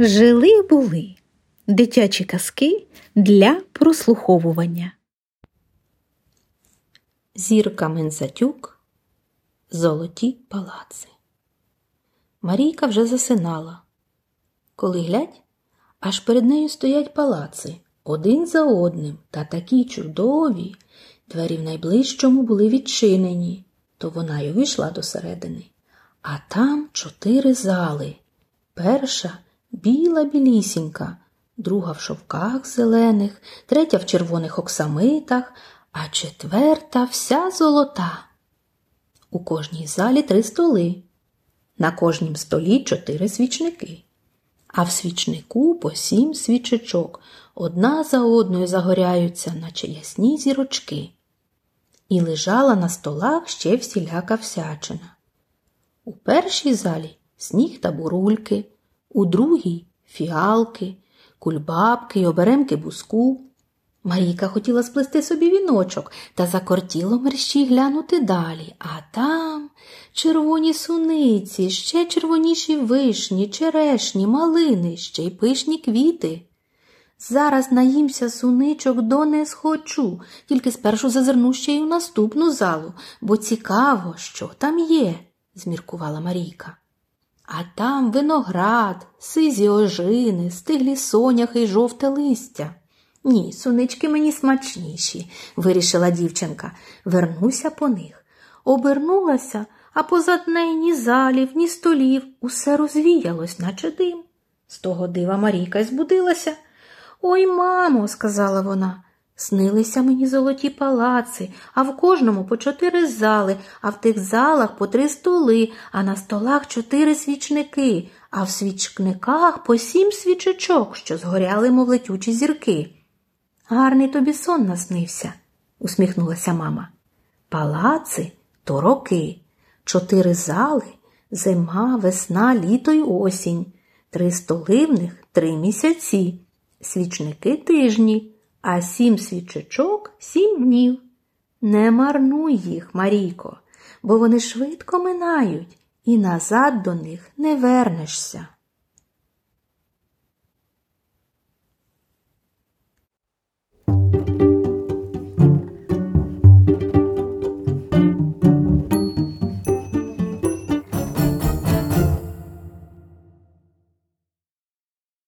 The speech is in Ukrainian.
Жили були дитячі казки для прослуховування. Зірка Мензатюк, Золоті палаци. Марійка вже засинала. Коли глядь, аж перед нею стоять палаци один за одним та такі чудові. Двері в найближчому були відчинені, то вона й увійшла до середини. А там чотири зали. Перша біла білісінька, друга в шовках зелених, третя в червоних оксамитах, а четверта вся золота. У кожній залі три столи, на кожнім столі чотири свічники, а в свічнику по сім свічечок одна за одною загоряються, наче ясні зірочки. І лежала на столах ще всіляка всячина. У першій залі сніг та бурульки, у другій фіалки, кульбабки й оберемки буску. Марійка хотіла сплести собі віночок та закортіло мерщій глянути далі, а там червоні суниці, ще червоніші вишні, черешні, малини, ще й пишні квіти. Зараз наїмся суничок до не схочу, тільки спершу зазирну ще й у наступну залу, бо цікаво, що там є, зміркувала Марійка. А там виноград, сизі ожини, стиглі соняхи й жовте листя. Ні, сунички мені смачніші, вирішила дівчинка. Вернуся по них. Обернулася, а позад неї ні залів, ні столів. Усе розвіялось, наче дим. З того дива Марійка й збудилася. Ой, мамо, сказала вона, снилися мені золоті палаци, а в кожному по чотири зали, а в тих залах по три столи, а на столах чотири свічники, а в свічниках по сім свічечок, що згоряли, мов летючі зірки. Гарний тобі сон наснився, усміхнулася мама. Палаци то роки, чотири зали, зима, весна, літо й осінь, три столи в них три місяці, свічники тижні, а сім свічечок сім днів. Не марнуй їх, Марійко, бо вони швидко минають, і назад до них не вернешся.